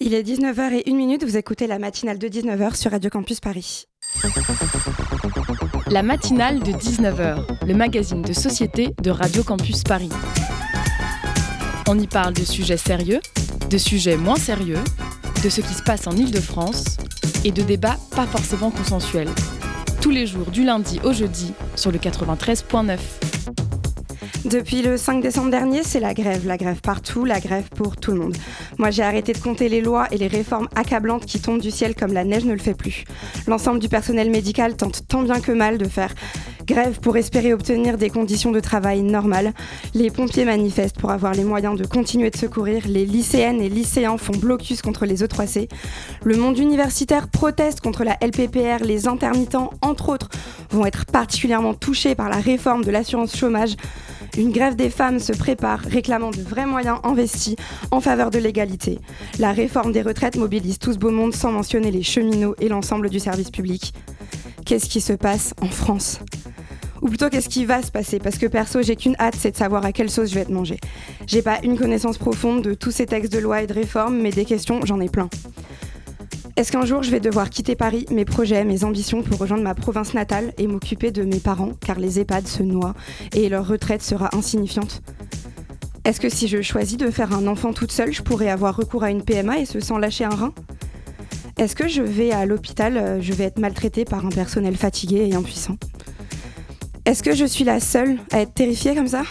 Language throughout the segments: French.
Il est 19h01, vous écoutez la matinale de 19h sur Radio Campus Paris. La matinale de 19h, le magazine de société de Radio Campus Paris. On y parle de sujets sérieux, de sujets moins sérieux, de ce qui se passe en Ile-de-France et de débats pas forcément consensuels. Tous les jours du lundi au jeudi sur le 93.9. Depuis le 5 décembre dernier, c'est la grève. La grève partout, la grève pour tout le monde. Moi, j'ai arrêté de compter les lois et les réformes accablantes qui tombent du ciel comme la neige ne le fait plus. L'ensemble du personnel médical tente tant bien que mal de faire grève pour espérer obtenir des conditions de travail normales. Les pompiers manifestent pour avoir les moyens de continuer de secourir. Les lycéennes et lycéens font blocus contre les E3C. Le monde universitaire proteste contre la LPPR. Les intermittents, entre autres, vont être particulièrement touchés par la réforme de l'assurance chômage. Une grève des femmes se prépare, réclamant de vrais moyens investis en faveur de l'égalité. La réforme des retraites mobilise tout ce beau monde sans mentionner les cheminots et l'ensemble du service public. Qu'est-ce qui se passe en France? Ou plutôt qu'est-ce qui va se passer? Parce que perso, j'ai qu'une hâte, c'est de savoir à quelle sauce je vais être mangée. J'ai pas une connaissance profonde de tous ces textes de loi et de réformes, mais des questions, j'en ai plein. Est-ce qu'un jour je vais devoir quitter Paris, mes projets, mes ambitions pour rejoindre ma province natale et m'occuper de mes parents, car les EHPAD se noient et leur retraite sera insignifiante? Est-ce que si je choisis de faire un enfant toute seule, je pourrais avoir recours à une PMA et se sans lâcher un rein? Est-ce que je vais à l'hôpital, euh, je vais être maltraitée par un personnel fatigué et impuissant? Est-ce que je suis la seule à être terrifiée comme ça?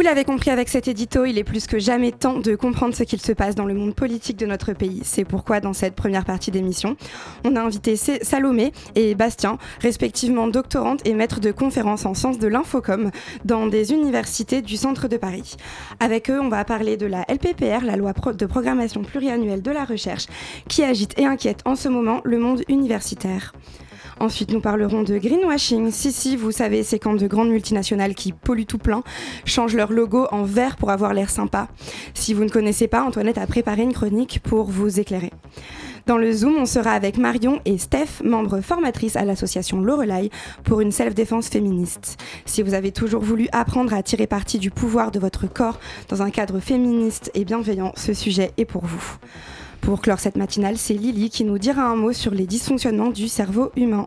Vous l'avez compris avec cet édito, il est plus que jamais temps de comprendre ce qu'il se passe dans le monde politique de notre pays. C'est pourquoi dans cette première partie d'émission, on a invité Salomé et Bastien, respectivement doctorantes et maîtres de conférences en sciences de l'infocom dans des universités du centre de Paris. Avec eux, on va parler de la LPPR, la loi de programmation pluriannuelle de la recherche, qui agite et inquiète en ce moment le monde universitaire. Ensuite, nous parlerons de greenwashing. Si, si, vous savez, c'est quand de grandes multinationales qui polluent tout plein changent leur logo en vert pour avoir l'air sympa. Si vous ne connaissez pas, Antoinette a préparé une chronique pour vous éclairer. Dans le Zoom, on sera avec Marion et Steph, membres formatrices à l'association Lorelai, pour une self-défense féministe. Si vous avez toujours voulu apprendre à tirer parti du pouvoir de votre corps dans un cadre féministe et bienveillant, ce sujet est pour vous. Pour clore cette matinale, c'est Lily qui nous dira un mot sur les dysfonctionnements du cerveau humain.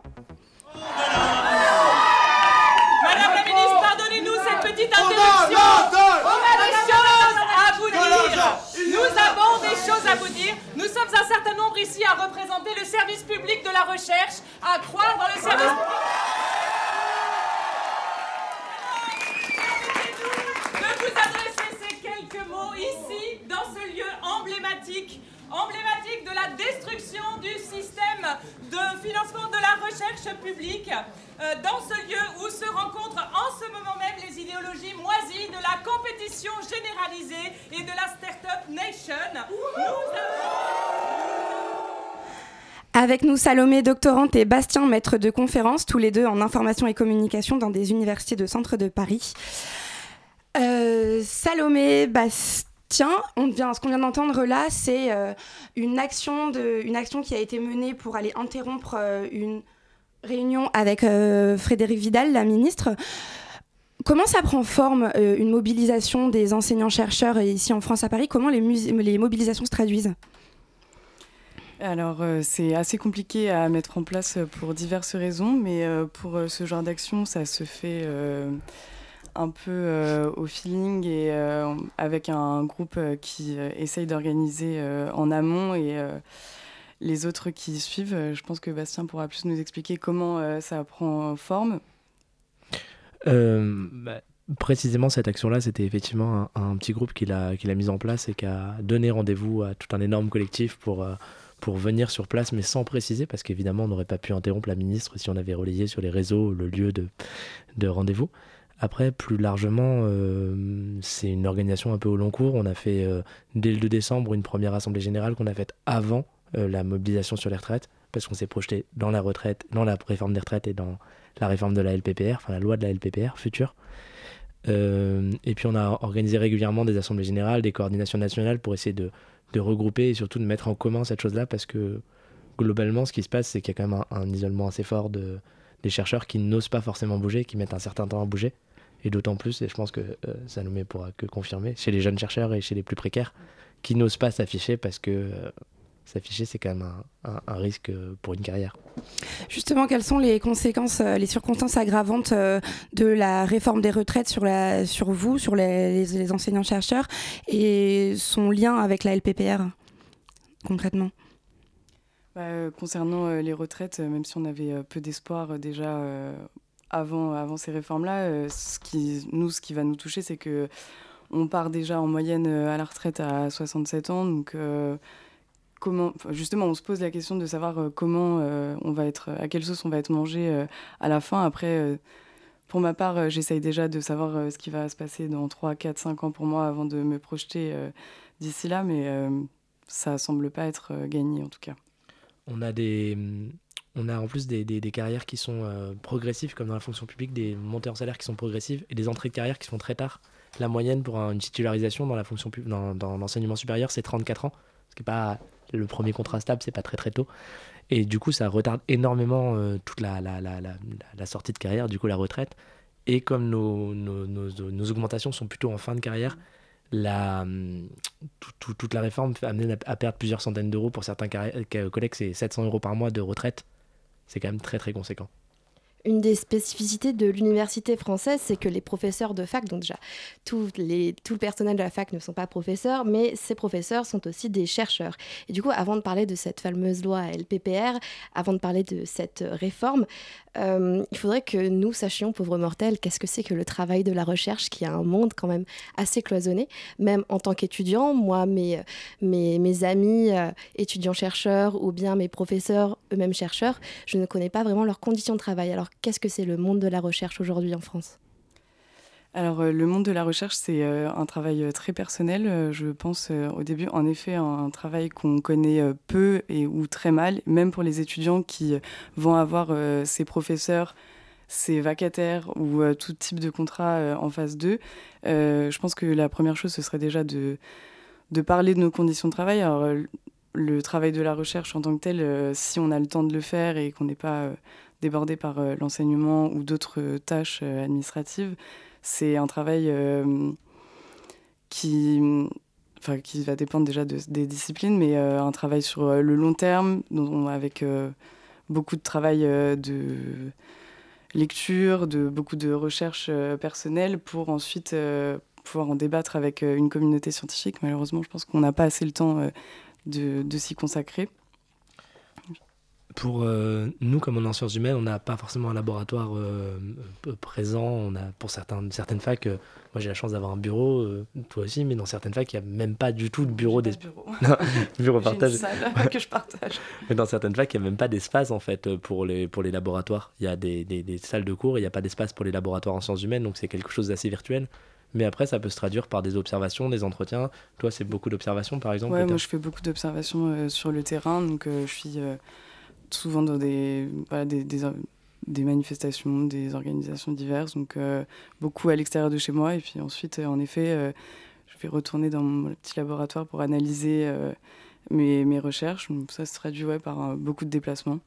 Madame la ministre, pardonnez-nous cette petite interruption. On a des choses à vous dire. Nous avons des choses à vous dire. Nous sommes un certain nombre ici à représenter le service public de la recherche, à croire dans le service. De vous adresser ces quelques mots ici, dans ce lieu emblématique emblématique de la destruction du système de financement de la recherche publique, euh, dans ce lieu où se rencontrent en ce moment même les idéologies moisies de la compétition généralisée et de la Startup Nation. Avec nous, Salomé, doctorante, et Bastien, maître de conférence, tous les deux en information et communication dans des universités de centre de Paris. Euh, Salomé, Bastien Tiens, on vient, ce qu'on vient d'entendre là, c'est euh, une, action une action qui a été menée pour aller interrompre euh, une réunion avec euh, Frédéric Vidal, la ministre. Comment ça prend forme une mobilisation des enseignants-chercheurs ici en France à Paris? Comment les, les mobilisations se traduisent? Alors, c'est assez compliqué à mettre en place pour diverses raisons, mais pour ce genre d'action, ça se fait un peu euh, au feeling et euh, avec un groupe euh, qui essaye d'organiser en amont et les autres qui suivent. Je pense que Bastien pourra plus nous expliquer comment ça prend forme. Bah, précisément, cette action-là, c'était effectivement un, petit groupe qui l'a mis en place et qui a donné rendez-vous à tout un énorme collectif pour pour venir sur place, mais sans préciser, parce qu'évidemment, on n'aurait pas pu interrompre la ministre si on avait relayé sur les réseaux le lieu de, de rendez-vous. Après, plus largement, euh, c'est une organisation un peu au long cours. On a fait euh, dès le 2 décembre une première assemblée générale qu'on a faite avant euh, la mobilisation sur les retraites, parce qu'on s'est projeté dans la retraite, dans la réforme des retraites et dans la réforme de la LPPR, enfin la loi de la LPPR future. et puis on a organisé régulièrement des assemblées générales, des coordinations nationales pour essayer de, regrouper et surtout de mettre en commun cette chose-là, parce que globalement, ce qui se passe, c'est qu'il y a quand même un, isolement assez fort de, des chercheurs qui n'osent pas forcément bouger, qui mettent un certain temps à bouger. Et d'autant plus, et je pense que euh, ça nous met pourra que confirmer, chez les jeunes chercheurs et chez les plus précaires, qui n'osent pas s'afficher parce que euh, s'afficher, c'est quand même un, risque pour une carrière. Justement, quelles sont les conséquences, euh, les circonstances aggravantes de la réforme des retraites sur, la, sur vous, sur les, les enseignants-chercheurs, et son lien avec la LPPR, concrètement? Bah, Concernant les retraites, même si on avait peu d'espoir déjà avant, ces réformes-là, euh, ce qui, nous, ce qui va nous toucher, c'est que on part déjà en moyenne euh, à la retraite à 67 ans. Donc, euh, justement, on se pose la question de savoir comment on va être, à quelle sauce on va être mangé à la fin. Après, pour ma part, j'essaye déjà de savoir ce qui va se passer dans 3, 4, 5 ans pour moi avant de me projeter d'ici là, mais ça semble pas être gagné en tout cas. On a des, on a en plus des, carrières qui sont euh, progressives, comme dans la fonction publique, des montées en salaire qui sont progressives et des entrées de carrière qui sont très tard. La moyenne pour une titularisation dans la dans, dans l'enseignement supérieur, c'est 34 ans, ce qui n'est pas le premier contrat stable, c'est pas très très tôt. Et du coup, ça retarde énormément euh, toute la, la, sortie de carrière, du coup la retraite. Et comme nos, nos, augmentations sont plutôt en fin de carrière, la, toute la réforme amène à, perdre plusieurs centaines d'euros pour certains collègues, c'est 700 euros par mois de retraite c'est quand même très très conséquent. Une des spécificités de l'université française, c'est que les professeurs de fac, donc déjà tout, le personnel de la fac ne sont pas professeurs, mais ces professeurs sont aussi des chercheurs. Et du coup, avant de parler de cette fameuse loi LPPR, avant de parler de cette réforme, euh, il faudrait que nous sachions, pauvres mortels, qu'est-ce que c'est que le travail de la recherche, qui a un monde quand même assez cloisonné. Même en tant qu'étudiant, moi, mes amis euh, étudiants-chercheurs ou bien mes professeurs eux-mêmes chercheurs, je ne connais pas vraiment leurs conditions de travail. Alors, qu'est-ce que c'est le monde de la recherche aujourd'hui en France? Alors, euh, le monde de la recherche, c'est euh, un travail euh, très personnel. je pense au début, en effet, un, travail qu'on connaît peu et ou très mal, même pour les étudiants qui vont avoir ces professeurs, ces vacataires ou tout type de contrat en phase 2. je pense que la première chose, ce serait déjà de, de parler de nos conditions de travail. Alors, le travail de la recherche en tant que tel, si on a le temps de le faire et qu'on n'est pas débordé par l'enseignement ou d'autres tâches administratives, c'est un travail euh, qui, va dépendre déjà des disciplines, mais euh, un travail sur euh, le long terme, avec beaucoup de travail de lecture, de beaucoup de recherche personnelle pour ensuite pouvoir en débattre avec une communauté scientifique. Malheureusement, je pense qu'on n'a pas assez le temps de s'y consacrer pour euh, nous, comme on est en sciences humaines, on n'a pas forcément un laboratoire euh, présent. On a, pour certains, certaines facs, euh, moi j'ai la chance d'avoir un bureau, toi aussi, mais dans certaines facs, il n'y a même pas du tout de bureau d'espace. bureau. partage. Une salle que je partage. Mais dans certaines facs, il n'y a même pas d'espace en fait pour les, pour les laboratoires. Il y a des, des, des salles de cours, il n'y a pas d'espace pour les laboratoires en sciences humaines, donc c'est quelque chose d'assez virtuel. Mais après, ça peut se traduire par des observations, des entretiens. Toi, c'est beaucoup d'observations, par exemple Ouais, moi, je fais beaucoup d'observations sur le terrain. Donc, je suis souvent dans des, des, des, manifestations, des organisations diverses, donc euh, beaucoup à l'extérieur de chez moi. Et puis ensuite, euh, en effet, euh, je vais retourner dans mon petit laboratoire pour analyser mes, mes, recherches. Donc, ça se traduit ouais, par beaucoup de déplacements.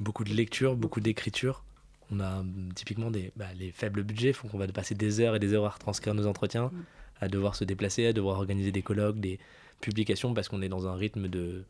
Beaucoup de lecture, beaucoup d'écriture. On a typiquement des, bah, les faibles budgets, font qu'on va passer des heures et des heures à retranscrire nos entretiens, mm. à devoir se déplacer, à devoir organiser des colloques, des publications, parce qu'on est dans un rythme de,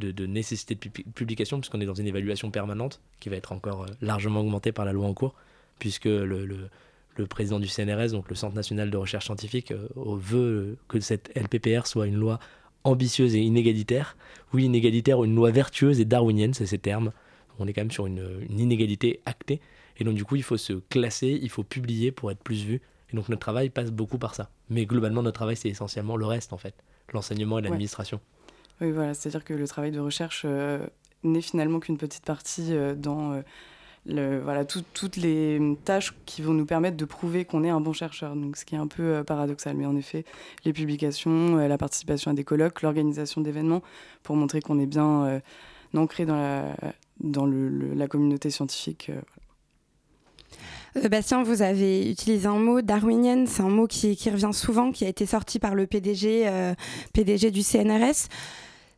de, nécessité de publication, puisqu'on est dans une évaluation permanente qui va être encore euh, largement augmentée par la loi en cours, puisque le, le, président du CNRS, donc le Centre national de recherche scientifique, euh, veut que cette LPPR soit une loi ambitieuse et inégalitaire. Oui, inégalitaire ou une loi vertueuse et darwinienne, c'est ces termes. On est quand même sur une, inégalité actée. Et donc, du coup, il faut se classer, il faut publier pour être plus vu. Et donc, notre travail passe beaucoup par ça. Mais globalement, notre travail, c'est essentiellement le reste, en fait. L'enseignement et l'administration. Oui, voilà, c'est-à-dire que le travail de recherche euh, n'est finalement qu'une petite partie euh, dans euh, le, voilà, toutes les tâches qui vont nous permettre de prouver qu'on est un bon chercheur. Donc, ce qui est un peu paradoxal. Mais en effet, les publications, la participation à des colloques, l'organisation d'événements pour montrer qu'on est bien ancré dans la, dans le, la communauté scientifique. Bastien, vous avez utilisé un mot darwinienne, c'est un mot qui, qui, revient souvent, qui a été sorti par le PDG, PDG du CNRS.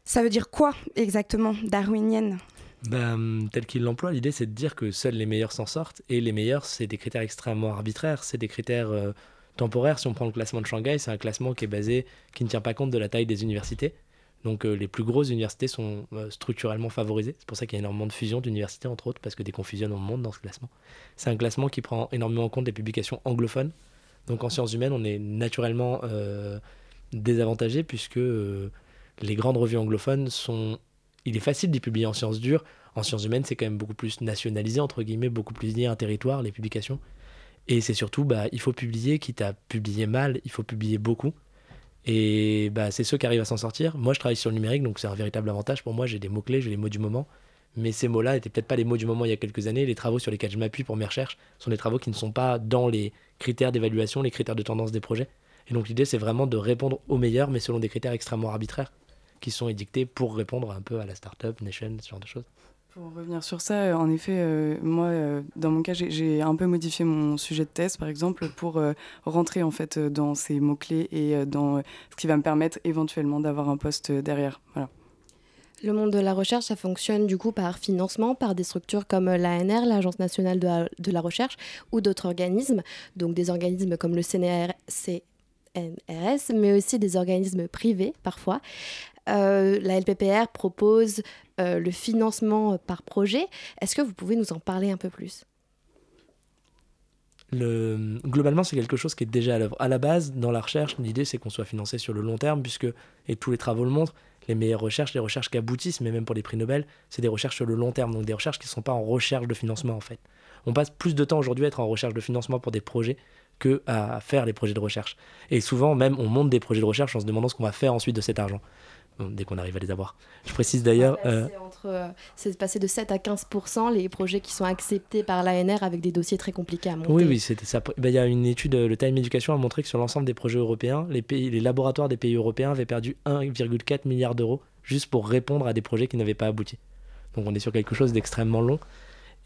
Ça veut dire quoi exactement, darwinienne? Ben, tel qu'il l'emploie, l'idée c'est de dire que seuls les meilleurs s'en sortent, et les meilleurs, c'est des critères extrêmement arbitraires, c'est des critères euh, temporaires. Si on prend le classement de Shanghai, c'est un classement qui est basé, qui ne tient pas compte de la taille des universités. Donc euh, les plus grosses universités sont euh, structurellement favorisées. C'est pour ça qu'il y a énormément de fusions d'universités, entre autres, parce que dès qu'on fusionne, on monte dans ce classement. C'est un classement qui prend énormément en compte les publications anglophones. Donc en sciences humaines, on est naturellement désavantagé, puisque les grandes revues anglophones sont il est facile d'y publier en sciences dures. En sciences humaines, c'est quand même beaucoup plus nationalisé, entre guillemets, beaucoup plus lié à un territoire, les publications. Et c'est surtout, bah, il faut publier, quitte à publier mal, il faut publier beaucoup. Et bah, c'est ceux qui arrivent à s'en sortir. Moi, je travaille sur le numérique, donc c'est un véritable avantage pour moi. J'ai des mots-clés, j'ai les mots du moment. Mais ces mots-là n'étaient peut-être pas les mots du moment il y a quelques années. Les travaux sur lesquels je m'appuie pour mes recherches sont des travaux qui ne sont pas dans les critères d'évaluation, les critères de tendance des projets. Et donc l'idée, c'est vraiment de répondre aux meilleurs, mais selon des critères extrêmement arbitraires qui sont édictés pour répondre un peu à la startup nation, ce genre de choses. Pour revenir sur ça, euh, en effet, euh, moi, euh, dans mon cas, j'ai un peu modifié mon sujet de thèse, par exemple, pour rentrer en fait dans ces mots-clés et dans ce qui va me permettre éventuellement d'avoir un poste derrière. Voilà. Le monde de la recherche, ça fonctionne du coup par financement, par des structures comme l'ANR, l'Agence nationale de la, de la recherche, ou d'autres organismes, donc des organismes comme le CNRS, mais aussi des organismes privés parfois. Euh, la LPPR propose euh, le financement par projet. Est-ce que vous pouvez nous en parler un peu plus? Le... Globalement, c'est quelque chose qui est déjà à l'œuvre. À la base, dans la recherche, l'idée c'est qu'on soit financé sur le long terme, puisque, et tous les travaux le montrent, les meilleures recherches, les recherches qui aboutissent, mais même pour les prix Nobel, c'est des recherches sur le long terme, donc des recherches qui ne sont pas en recherche de financement en fait. On passe plus de temps aujourd'hui à être en recherche de financement pour des projets que à faire les projets de recherche. Et souvent, même, on monte des projets de recherche en se demandant ce qu'on va faire ensuite de cet argent dès qu'on arrive à les avoir. Je précise d'ailleurs. Euh, euh, c'est passé de 7 à 15 les projets qui sont acceptés par l'ANR avec des dossiers très compliqués à monter. Oui, oui, c'était ça. Ben, il y a une étude, le Time Education a montré que sur l'ensemble des projets européens, les, pays, les laboratoires des pays européens avaient perdu 1,4 milliard d'euros juste pour répondre à des projets qui n'avaient pas abouti. Donc on est sur quelque chose d'extrêmement long.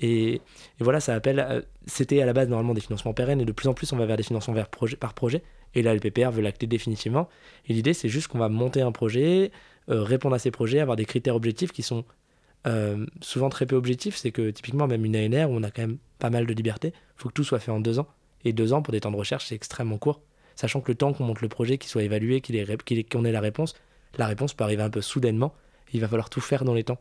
Et, voilà, ça appelle. Euh, c'était à la base normalement des financements pérennes et de plus en plus on va vers des financements par projet. Et là, le PPR veut l'acter définitivement. Et l'idée, c'est juste qu'on va monter un projet, euh, répondre à ces projets, avoir des critères objectifs qui sont euh, souvent très peu objectifs. C'est que typiquement, même une ANR où on a quand même pas mal de liberté, faut que tout soit fait en deux ans. Et deux ans pour des temps de recherche, c'est extrêmement court. Sachant que le temps qu'on monte le projet, qu'il soit évalué, qu'on ait la réponse, la réponse peut arriver un peu soudainement. Il va falloir tout faire dans les temps.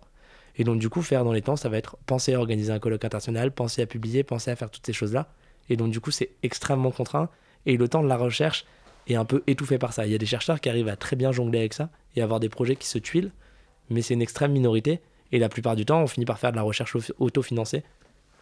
Et donc, du coup, faire dans les temps, ça va être penser à organiser un colloque international, penser à publier, penser à faire toutes ces choses-là. Et donc, du coup, c'est extrêmement contraint et le temps de la recherche est un peu étouffé par ça. Il y a des chercheurs qui arrivent à très bien jongler avec ça et avoir des projets qui se tuilent, mais c'est une extrême minorité. Et la plupart du temps, on finit par faire de la recherche autofinancée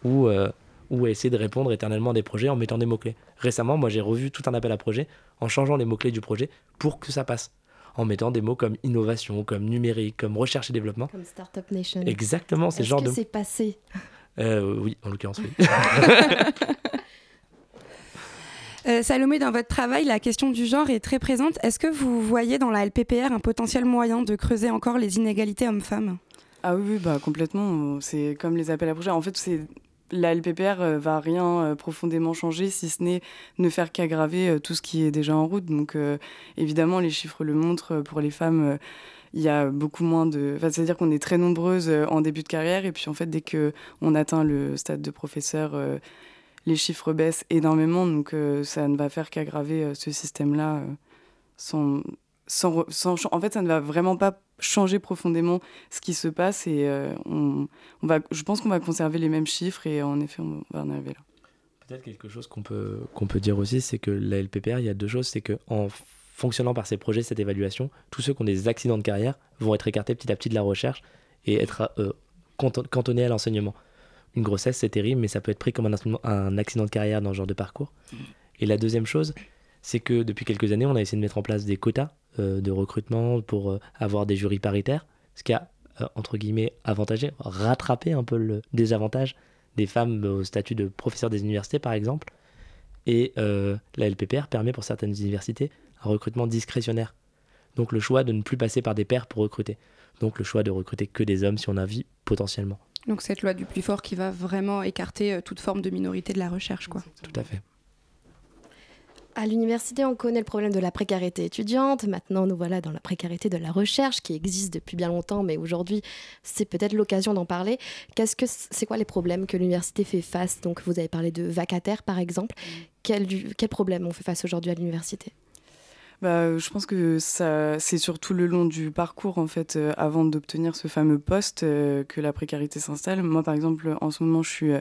ou, euh, ou essayer de répondre éternellement à des projets en mettant des mots-clés. Récemment, moi, j'ai revu tout un appel à projet en changeant les mots-clés du projet pour que ça passe. En mettant des mots comme innovation, comme numérique, comme recherche et développement. Comme Startup Nation. Exactement, c'est genre de. Est-ce que c'est passé euh, Oui, en l'occurrence, oui. Euh, Salomé, dans votre travail, la question du genre est très présente. Est-ce que vous voyez dans la LPPR un potentiel moyen de creuser encore les inégalités hommes-femmes? Ah oui, bah, complètement. C'est comme les appels à projets. En fait, c'est la LPPR euh, va rien euh, profondément changer si ce n'est ne faire qu'aggraver tout ce qui est déjà en route. Donc évidemment, les chiffres le montrent. Pour les femmes, il y a beaucoup moins de. C'est-à-dire qu'on est très nombreuses en début de carrière et puis en fait, dès qu'on atteint le stade de professeur les chiffres baissent énormément, donc euh, ça ne va faire qu'aggraver euh, ce système-là euh, En fait, ça ne va vraiment pas changer profondément ce qui se passe et on, on, va, je pense qu'on va conserver les mêmes chiffres et en effet, on va en arriver là. Peut-être quelque chose qu'on peut, peut dire aussi, c'est que la LPPR, il y a deux choses, c'est qu'en fonctionnant par ces projets, cette évaluation, tous ceux qui ont des accidents de carrière vont être écartés petit à petit de la recherche et être cantonnés à l'enseignement une grossesse, c'est terrible, mais ça peut être pris comme un, un, accident de carrière dans ce genre de parcours. Et la deuxième chose, c'est que depuis quelques années, on a essayé de mettre en place des quotas euh, de recrutement pour euh, avoir des jurys paritaires, ce qui a, euh, entre guillemets, avantagé, rattrapé un peu le désavantage des femmes au statut de professeur des universités, par exemple. Et la LPPR permet pour certaines universités un recrutement discrétionnaire. Donc le choix de ne plus passer par des pairs pour recruter. Donc le choix de recruter que des hommes si on a envie potentiellement. Donc cette loi du plus fort qui va vraiment écarter euh, toute forme de minorité de la recherche. Quoi. Tout à fait. À l'université, on connaît le problème de la précarité étudiante. Maintenant, nous voilà dans la précarité de la recherche qui existe depuis bien longtemps, mais aujourd'hui, c'est peut-être l'occasion d'en parler. Qu'est-ce que c'est quoi les problèmes que l'université fait face? Donc, vous avez parlé de vacataires, par exemple. Mm. Quel, quel problème on fait face aujourd'hui à l'université? Bah, je pense que ça, c'est surtout le long du parcours, en fait, euh, avant d'obtenir ce fameux poste, euh, que la précarité s'installe. Moi, par exemple, en ce moment, je suis euh,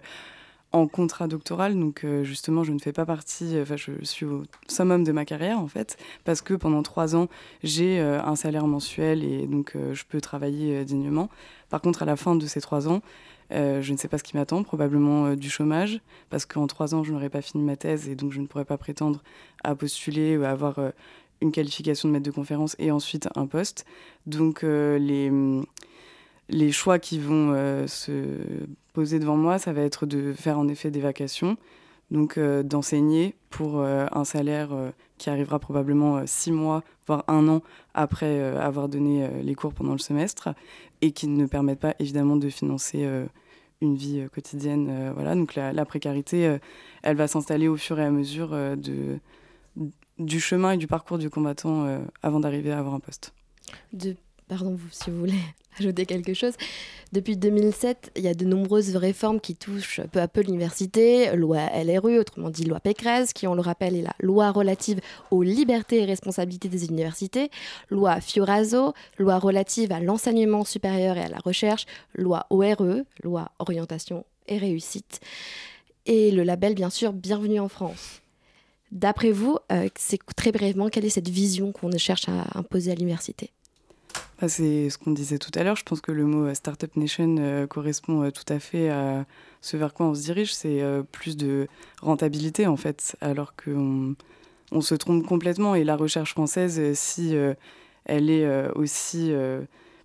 en contrat doctoral, donc justement, je ne fais pas partie, enfin, je suis au summum de ma carrière, en fait, parce que pendant trois ans, j'ai un salaire mensuel et donc je peux travailler dignement. Par contre, à la fin de ces trois ans, je ne sais pas ce qui m'attend, probablement du chômage, parce qu'en trois ans, je n'aurai pas fini ma thèse et donc je ne pourrai pas prétendre à postuler ou avoir une qualification de maître de conférence et ensuite un poste. Donc euh, les, les choix qui vont euh, se poser devant moi, ça va être de faire en effet des vacations, donc euh, d'enseigner pour un salaire qui arrivera probablement six mois, voire un an après avoir donné les cours pendant le semestre, et qui ne permettent pas évidemment de financer une vie quotidienne. voilà, donc la, précarité, elle va s'installer au fur et à mesure du chemin et du parcours du combattant euh, avant d'arriver à avoir un poste. De, pardon, si vous voulez ajouter quelque chose. Depuis 2007, il y a de nombreuses réformes qui touchent peu à peu l'université, loi LRU, autrement dit loi Pécresse, qui, on le rappelle, est la loi relative aux libertés et responsabilités des universités, loi Fioraso, loi relative à l'enseignement supérieur et à la recherche, loi ORE, loi orientation et réussite, et le label, bien sûr, Bienvenue en France. D'après vous, euh, c'est très brièvement, quelle est cette vision qu'on cherche à imposer à l'université? Bah, C'est ce qu'on disait tout à l'heure. Je pense que le mot euh, Startup Nation euh, correspond tout à fait à ce vers quoi on se dirige. C'est plus de rentabilité, en fait, alors qu'on on se trompe complètement. Et la recherche française, si elle est aussi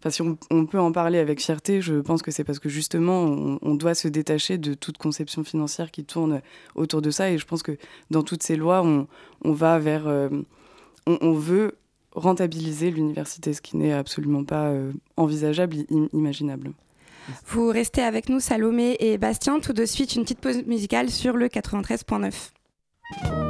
Enfin, si on, peut en parler avec fierté, je pense que c'est parce que justement, on, doit se détacher de toute conception financière qui tourne autour de ça. Et je pense que dans toutes ces lois, on, va vers. Euh, on, veut rentabiliser l'université, ce qui n'est absolument pas euh, envisageable, imaginable. Vous restez avec nous, Salomé et Bastien. Tout de suite, une petite pause musicale sur le 93.9.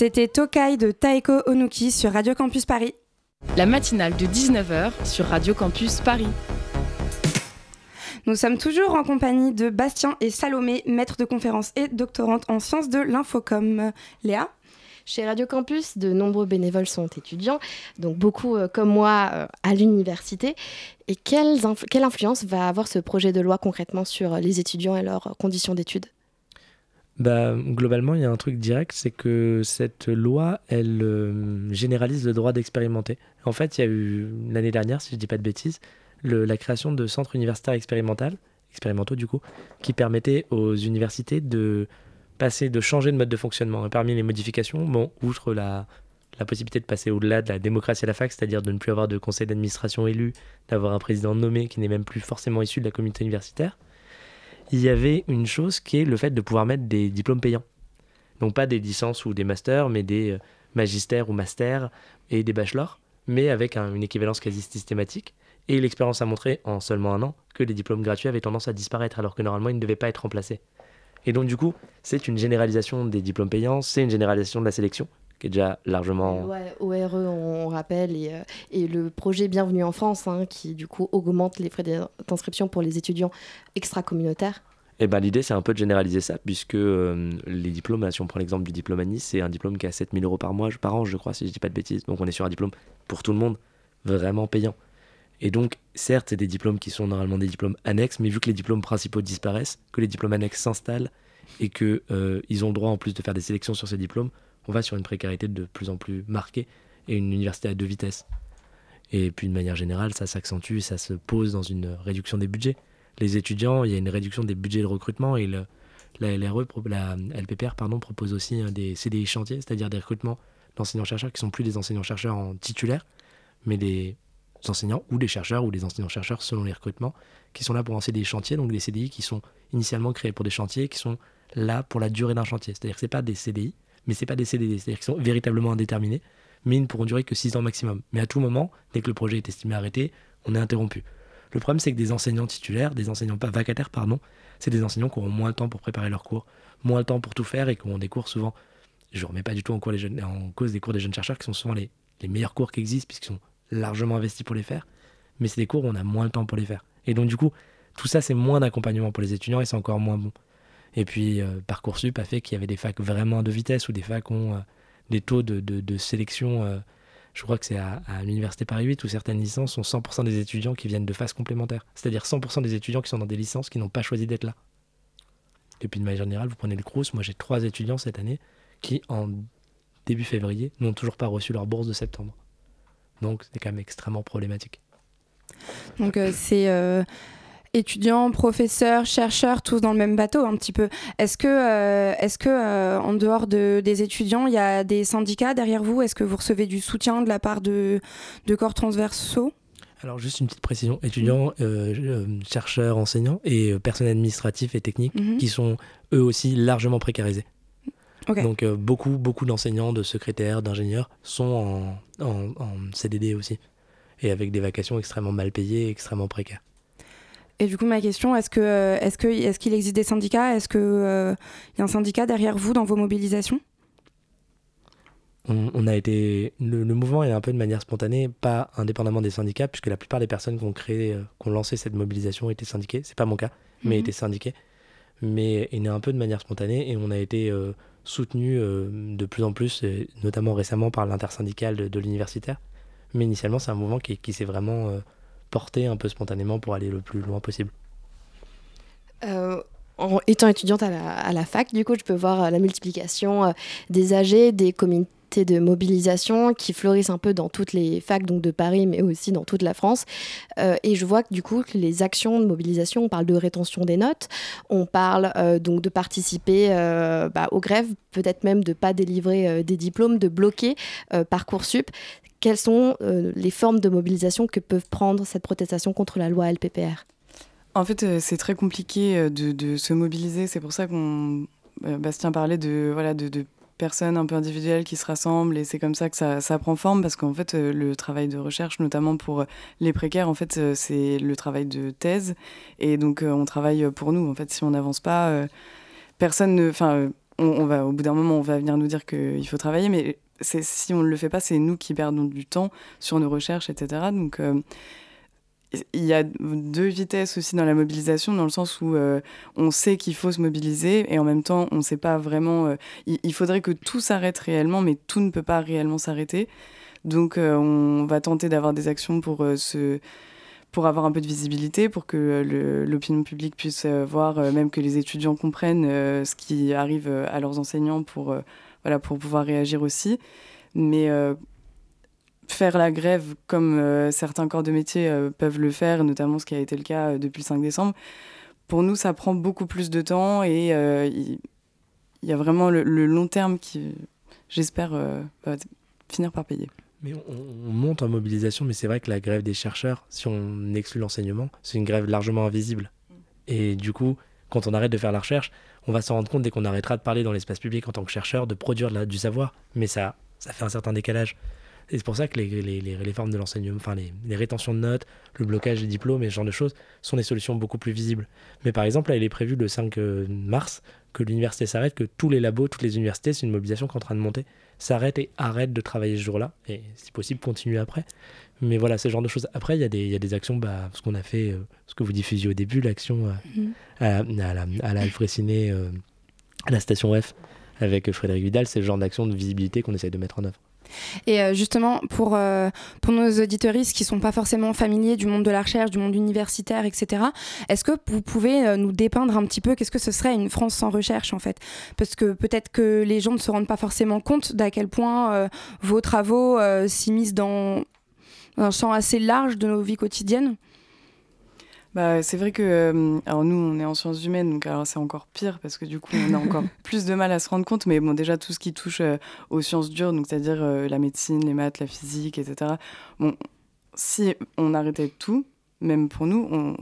C'était Tokai de Taeko Onuki sur Radio Campus Paris. La matinale de 19h sur Radio Campus Paris. Nous sommes toujours en compagnie de Bastien et Salomé, maîtres de conférences et doctorantes en sciences de l'infocom. Léa chez Radio Campus, de nombreux bénévoles sont étudiants, donc beaucoup euh, comme moi euh, à l'université. Et quelle, quelle influence va avoir ce projet de loi concrètement sur les étudiants et leurs conditions d'études? Bah, globalement, il y a un truc direct, c'est que cette loi, elle euh, généralise le droit d'expérimenter. En fait, il y a eu l'année dernière, si je ne dis pas de bêtises, la création de centres universitaires expérimentaux, expérimentaux du coup, qui permettaient aux universités de passer, de changer de mode de fonctionnement. Parmi les modifications, bon, outre la possibilité de passer au-delà de la démocratie à la fac, c'est-à-dire de ne plus avoir de conseil d'administration élu, d'avoir un président nommé qui n'est même plus forcément issu de la communauté universitaire, il y avait une chose qui est le fait de pouvoir mettre des diplômes payants. Donc pas des licences ou des masters, mais des euh, magistères ou masters et des bachelors, mais avec une équivalence quasi systématique. Et l'expérience a montré en seulement un an que les diplômes gratuits avaient tendance à disparaître alors que normalement ils ne devaient pas être remplacés. Et donc du coup, c'est une généralisation des diplômes payants, c'est une généralisation de la sélection qui est déjà largement... Ouais, ORE, on rappelle, et, euh, et, le projet Bienvenue en France, hein, qui du coup augmente les frais d'inscription pour les étudiants extra-communautaires. Eh ben, l'idée, c'est un peu de généraliser ça, puisque euh, les diplômes, si on prend l'exemple du diplôme à Nice, c'est un diplôme qui a 7000 euros par mois, par an, je crois, si je dis pas de bêtises. Donc on est sur un diplôme pour tout le monde, vraiment payant. Et donc, certes, c'est des diplômes qui sont normalement des diplômes annexes, mais vu que les diplômes principaux disparaissent, que les diplômes annexes s'installent et qu'ils euh, ont le droit en plus de faire des sélections sur ces diplômes, on va sur une précarité de plus en plus marquée et une université à deux vitesses. Et puis de manière générale, ça s'accentue ça se pose dans une réduction des budgets. Les étudiants, il y a une réduction des budgets de recrutement et la, LRE, la LPPR pardon, propose aussi hein, des CDI chantiers, c'est-à-dire des recrutements d'enseignants-chercheurs qui sont plus des enseignants-chercheurs en titulaire, mais des enseignants ou des chercheurs ou des enseignants-chercheurs selon les recrutements qui sont là pour lancer des chantiers, donc des CDI qui sont initialement créés pour des chantiers, qui sont là pour la durée d'un chantier. C'est-à-dire que ce pas des CDI, mais c'est pas des CDD, c'est-à-dire qu'ils sont véritablement indéterminés, mais ils ne pourront durer que 6 ans maximum. Mais à tout moment, dès que le projet est estimé arrêté, on est interrompu. Le problème, c'est que des enseignants titulaires, des enseignants pas vacataires, pardon, c'est des enseignants qui auront moins de temps pour préparer leurs cours, moins de temps pour tout faire et qui auront des cours souvent. Je ne remets pas du tout en, les cause des cours des jeunes chercheurs qui sont souvent les, les meilleurs cours qui existent puisqu'ils sont largement investis pour les faire, mais c'est des cours où on a moins de temps pour les faire. Et donc, du coup, tout ça, c'est moins d'accompagnement pour les étudiants et c'est encore moins bon. Et puis, euh, Parcoursup a fait qu'il y avait des facs vraiment de vitesse ou des facs ont euh, des taux de, de, sélection. Euh, je crois que c'est à, l'Université Paris 8 où certaines licences sont 100% des étudiants qui viennent de phases complémentaires. C'est-à-dire 100% des étudiants qui sont dans des licences qui n'ont pas choisi d'être là. Et puis, de manière générale, vous prenez le Crous. Moi, j'ai trois étudiants cette année qui, en début février, n'ont toujours pas reçu leur bourse de septembre. Donc, c'est quand même extrêmement problématique. Donc, c'est étudiants, professeurs, chercheurs, tous dans le même bateau un petit peu. Est-ce que, euh, est-ce que euh, en dehors de, des étudiants, il y a des syndicats derrière vous? Est-ce que vous recevez du soutien de la part de, de corps transversaux alors juste une petite précision, étudiants, euh, chercheurs, enseignants et personnel administratif et technique mhm. qui sont eux aussi largement précarisés. Donc beaucoup, beaucoup d'enseignants, de secrétaires, d'ingénieurs sont en, en, en, CDD aussi et avec des vacations extrêmement mal payées extrêmement précaires. Et du coup, ma question, est-ce que est-ce que est-ce qu'il existe des syndicats? Est-ce qu'il euh, y a un syndicat derrière vous dans vos mobilisations? On, a été le, mouvement est un peu de manière spontanée, pas indépendamment des syndicats, puisque la plupart des personnes qui ont créé, euh, qui ont lancé cette mobilisation étaient syndiquées. C'est pas mon cas, mais mhm. étaient syndiquées. Mais il est un peu de manière spontanée et on a été euh, soutenu de plus en plus, notamment récemment par l'intersyndicale de, l'universitaire. Mais initialement, c'est un mouvement qui, qui s'est vraiment porter un peu spontanément pour aller le plus loin possible euh, en étant étudiante à la, fac, du coup, je peux voir euh, la multiplication euh, des AG, des comités de mobilisation qui fleurissent un peu dans toutes les facs, donc de Paris, mais aussi dans toute la France. et je vois que du coup, les actions de mobilisation, on parle de rétention des notes, on parle donc de participer bah, aux grèves, peut-être même de ne pas délivrer des diplômes, de bloquer Parcoursup quelles sont euh, les formes de mobilisation que peuvent prendre cette protestation contre la loi LPPR En fait, euh, c'est très compliqué euh, de, se mobiliser. C'est pour ça qu'on Bastien parlait de voilà de, personnes un peu individuelles qui se rassemblent et c'est comme ça que ça, prend forme parce qu'en fait le travail de recherche notamment pour les précaires en fait c'est le travail de thèse et donc on travaille pour nous en fait si on n'avance pas personne ne enfin on, va, au bout d'un moment, on va venir nous dire qu'il faut travailler, mais si on ne le fait pas, c'est nous qui perdons du temps sur nos recherches, etc. Donc, euh, il y a deux vitesses aussi dans la mobilisation, dans le sens où euh, on sait qu'il faut se mobiliser et en même temps, on ne sait pas vraiment. Euh, il, faudrait que tout s'arrête réellement, mais tout ne peut pas réellement s'arrêter. Donc, on va tenter d'avoir des actions pour pour avoir un peu de visibilité, pour que l'opinion publique puisse voir, même que les étudiants comprennent ce qui arrive à leurs enseignants pour voilà, pour pouvoir réagir aussi. Mais euh, faire la grève comme euh, certains corps de métier euh, peuvent le faire, notamment ce qui a été le cas depuis le 5 décembre, pour nous, ça prend beaucoup plus de temps et il y, a vraiment le, long terme qui, j'espère, va finir par payer. Mais on, monte en mobilisation, mais c'est vrai que la grève des chercheurs, si on exclut l'enseignement, c'est une grève largement invisible. Et du coup, quand on arrête de faire la recherche, on va s'en rendre compte dès qu'on arrêtera de parler dans l'espace public en tant que chercheur, de produire du savoir. Mais ça, ça fait un certain décalage. Et c'est pour ça que les, les, formes de l'enseignement, enfin les, les, rétentions de notes, le blocage des diplômes et ce genre de choses sont des solutions beaucoup plus visibles. Mais par exemple, là, il est prévu le 5 euh, mars que l'université s'arrête, que tous les labos, toutes les universités, c'est une mobilisation qui est en train de monter, s'arrêtent et arrêtent de travailler ce jour-là, et si possible, continuer après. Mais voilà, ce genre de choses. Après, il y, a des, y a des actions, bah, ce qu'on a fait, euh, ce que vous diffusiez au début, l'action euh, mhm. à, la, à la euh, à la station F, avec Frédéric Vidal, c'est le genre d'action de visibilité qu'on essaye de mettre en œuvre. Et justement, pour, pour nos auditoristes qui ne sont pas forcément familiers du monde de la recherche, du monde universitaire, etc., est-ce que vous pouvez nous dépeindre un petit peu qu'est-ce que ce serait une France sans recherche, en fait? Parce que peut-être que les gens ne se rendent pas forcément compte d'à quel point vos travaux s'immiscent dans un champ assez large de nos vies quotidiennes bah, c'est vrai que euh, alors nous on est en sciences humaines donc alors c'est encore pire parce que du coup on a encore plus de mal à se rendre compte mais bon déjà tout ce qui touche euh, aux sciences dures donc c'est-à-dire euh, la médecine les maths la physique etc bon si on arrêtait tout même pour nous on,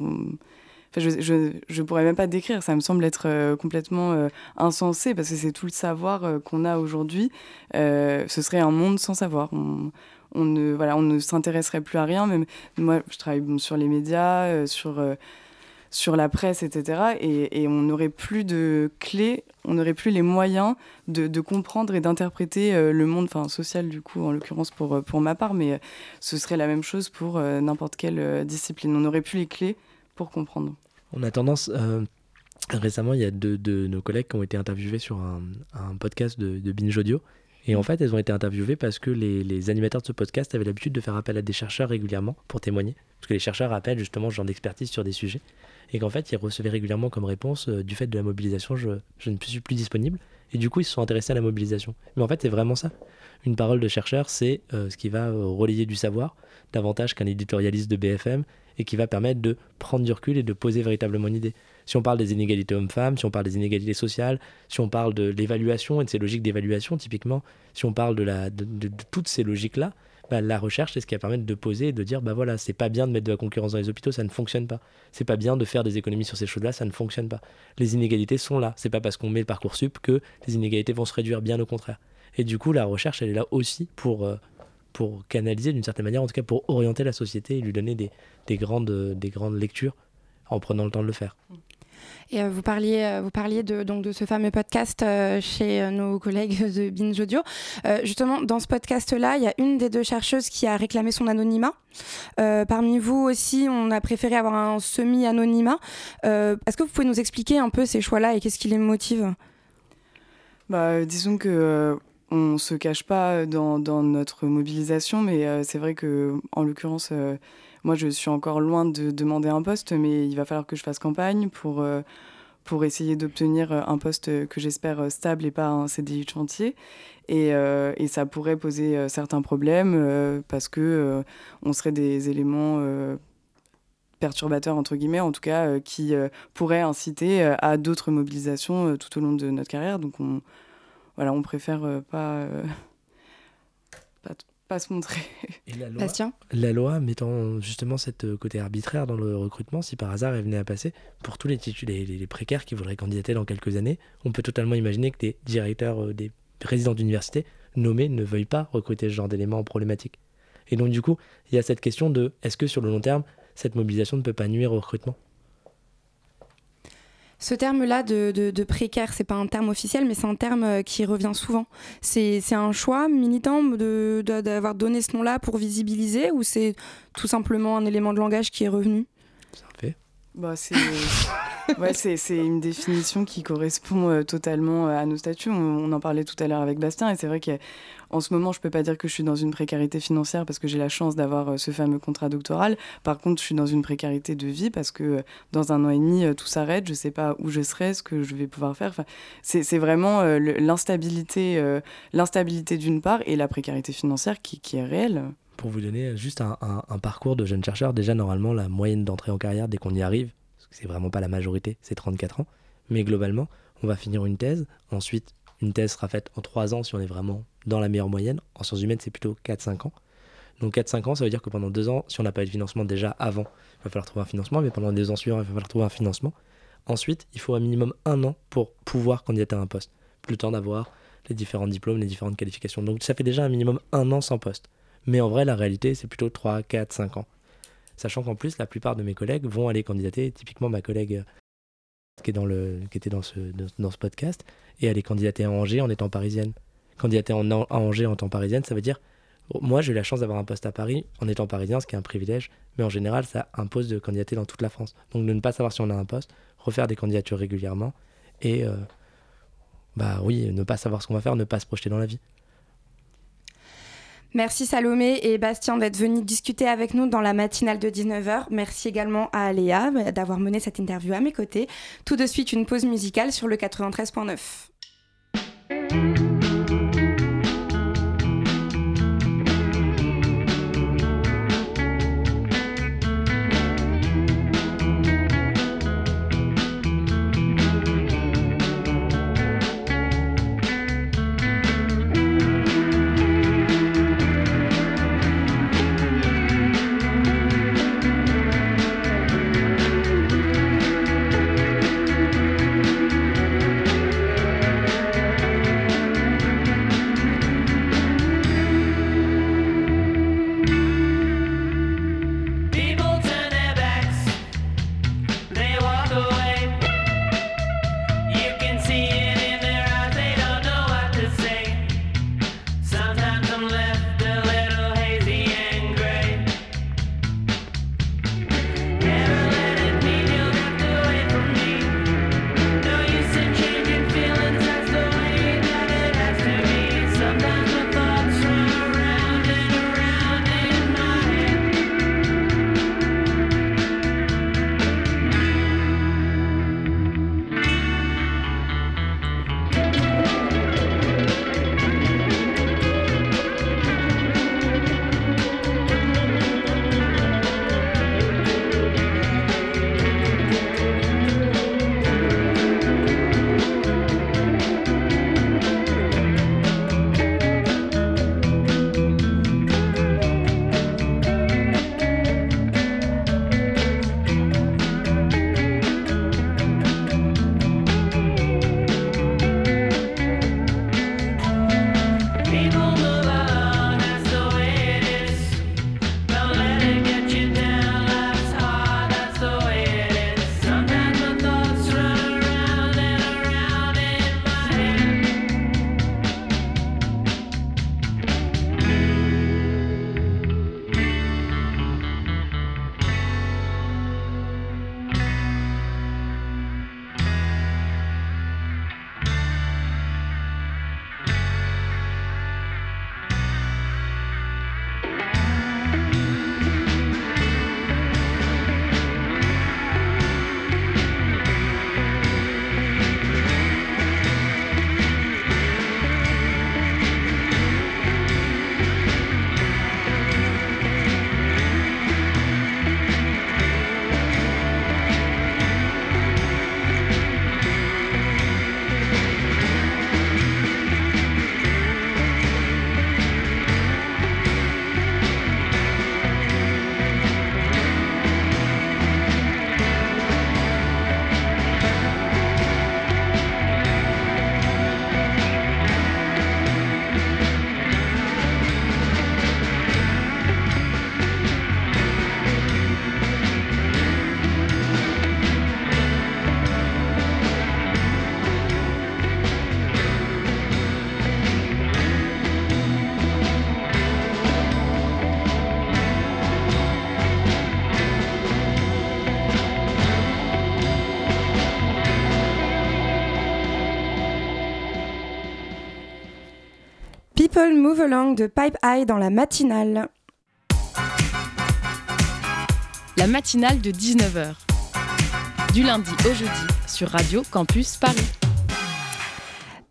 je, je, je, pourrais même pas décrire, ça me semble être complètement insensé parce que c'est tout le savoir qu'on a aujourd'hui. ce serait un monde sans savoir. On, on ne, voilà, on ne s'intéresserait plus à rien. Même moi, je travaille sur les médias, euh, sur, euh, sur la presse, etc. Et, on n'aurait plus de clés, on n'aurait plus les moyens de, comprendre et d'interpréter euh, le monde, enfin social du coup, en l'occurrence pour, pour ma part, mais ce serait la même chose pour n'importe quelle discipline. On n'aurait plus les clés pour comprendre. On a tendance... Récemment, il y a deux de nos collègues qui ont été interviewés sur un, podcast de, de Binge Audio et en fait, elles ont été interviewées parce que les, animateurs de ce podcast avaient l'habitude de faire appel à des chercheurs régulièrement pour témoigner. Parce que les chercheurs appellent justement ce genre d'expertise sur des sujets. Et qu'en fait, ils recevaient régulièrement comme réponse euh, du fait de la mobilisation, je, ne suis plus disponible. Et du coup, ils se sont intéressés à la mobilisation. Mais en fait, c'est vraiment ça. Une parole de chercheur, c'est euh, ce qui va euh, relayer du savoir, davantage qu'un éditorialiste de BFM, et qui va permettre de prendre du recul et de poser véritablement une idée. Si on parle des inégalités hommes-femmes, si on parle des inégalités sociales, si on parle de l'évaluation et de ces logiques d'évaluation, typiquement, si on parle de, la, toutes ces logiques-là, bah, la recherche, c'est ce qui va permettre de poser et de dire bah voilà, c'est pas bien de mettre de la concurrence dans les hôpitaux, ça ne fonctionne pas. C'est pas bien de faire des économies sur ces choses-là, ça ne fonctionne pas. Les inégalités sont là. C'est pas parce qu'on met le parcours sup que les inégalités vont se réduire, bien au contraire. Et du coup, la recherche, elle est là aussi pour, euh, canaliser d'une certaine manière, en tout cas pour orienter la société et lui donner des, des grandes, des grandes lectures en prenant le temps de le faire. Et euh, vous parliez, euh, vous parliez de, donc, de ce fameux podcast euh, chez nos collègues de Binge Audio. justement, dans ce podcast-là, il y a une des deux chercheuses qui a réclamé son anonymat. parmi vous aussi, on a préféré avoir un semi-anonymat. Est-ce que vous pouvez nous expliquer un peu ces choix-là et qu'est-ce qui les motive? Bah, Disons que on se cache pas dans, notre mobilisation, mais c'est vrai que en l'occurrence moi, je suis encore loin de demander un poste, mais il va falloir que je fasse campagne pour, euh, pour essayer d'obtenir euh, un poste que j'espère euh, stable et pas un CDI de chantier. Et, et ça pourrait poser certains problèmes parce que on serait des éléments perturbateurs, entre guillemets, en tout cas, qui pourraient inciter à d'autres mobilisations tout au long de notre carrière. Donc, on, voilà, on préfère pas, pas pas se montrer. Et la loi, la loi mettant justement cette euh, côté arbitraire dans le recrutement, si par hasard elle venait à passer, pour tous les, les, les précaires qui voudraient candidater dans quelques années, on peut totalement imaginer que des directeurs, euh, des résidents d'université nommés ne veuillent pas recruter ce genre d'éléments problématiques. Et donc du coup, il y a cette question de est-ce que sur le long terme, cette mobilisation ne peut pas nuire au recrutement? Ce terme-là de, de, de, précaire, c'est pas un terme officiel, mais c'est un terme euh, qui revient souvent. C'est un choix militant d'avoir de, donné ce nom-là pour visibiliser ou c'est tout simplement un élément de langage qui est revenu? C'est un fait. Bah, c'est ouais, c'est une définition qui correspond euh, totalement euh, à nos statuts. On, en parlait tout à l'heure avec Bastien, et c'est vrai qu'en ce moment, je peux pas dire que je suis dans une précarité financière parce que j'ai la chance d'avoir euh, ce fameux contrat doctoral. Par contre, je suis dans une précarité de vie parce que dans un an et demi, tout s'arrête. Je sais pas où je serai, ce que je vais pouvoir faire. C'est vraiment l'instabilité, l'instabilité d'une part, et la précarité financière qui, qui est réelle pour vous donner juste un, parcours de jeune chercheur, déjà normalement la moyenne d'entrée en carrière dès qu'on y arrive, c'est vraiment pas la majorité, c'est 34 ans. Mais globalement, on va finir une thèse. Ensuite, une thèse sera faite en 3 ans si on est vraiment dans la meilleure moyenne. En sciences humaines, c'est plutôt 4-5 ans. Donc 4-5 ans, ça veut dire que pendant 2 ans, si on n'a pas eu de financement déjà avant, il va falloir trouver un financement, mais pendant les 2 ans suivants, il va falloir trouver un financement. Ensuite, il faut un minimum un an pour pouvoir candidater à un poste. Plus le d'avoir les différents diplômes, les différentes qualifications. Donc ça fait déjà un minimum un an sans poste. Mais en vrai, la réalité, c'est plutôt 3, 4, 5 ans sachant qu'en plus, la plupart de mes collègues vont aller candidater, typiquement ma collègue qui, est était dans ce, podcast, et aller candidater à Angers en étant parisienne. Candidater en, à Angers en étant parisienne, ça veut dire, moi j'ai la chance d'avoir un poste à Paris en étant parisien, ce qui est un privilège, mais en général ça impose de candidater dans toute la France. Donc de ne pas savoir si on a un poste, refaire des candidatures régulièrement, et euh, bah oui, ne pas savoir ce qu'on va faire, ne pas se projeter dans la vie. Merci Salomé et Bastien d'être venus discuter avec nous dans la matinale de 19h. Merci également à Léa d'avoir mené cette interview à mes côtés. Tout de suite, une pause musicale sur le 93.9. Move Along de Pipe Eye dans la matinale. La matinale de 19h. Du lundi au jeudi sur Radio Campus Paris.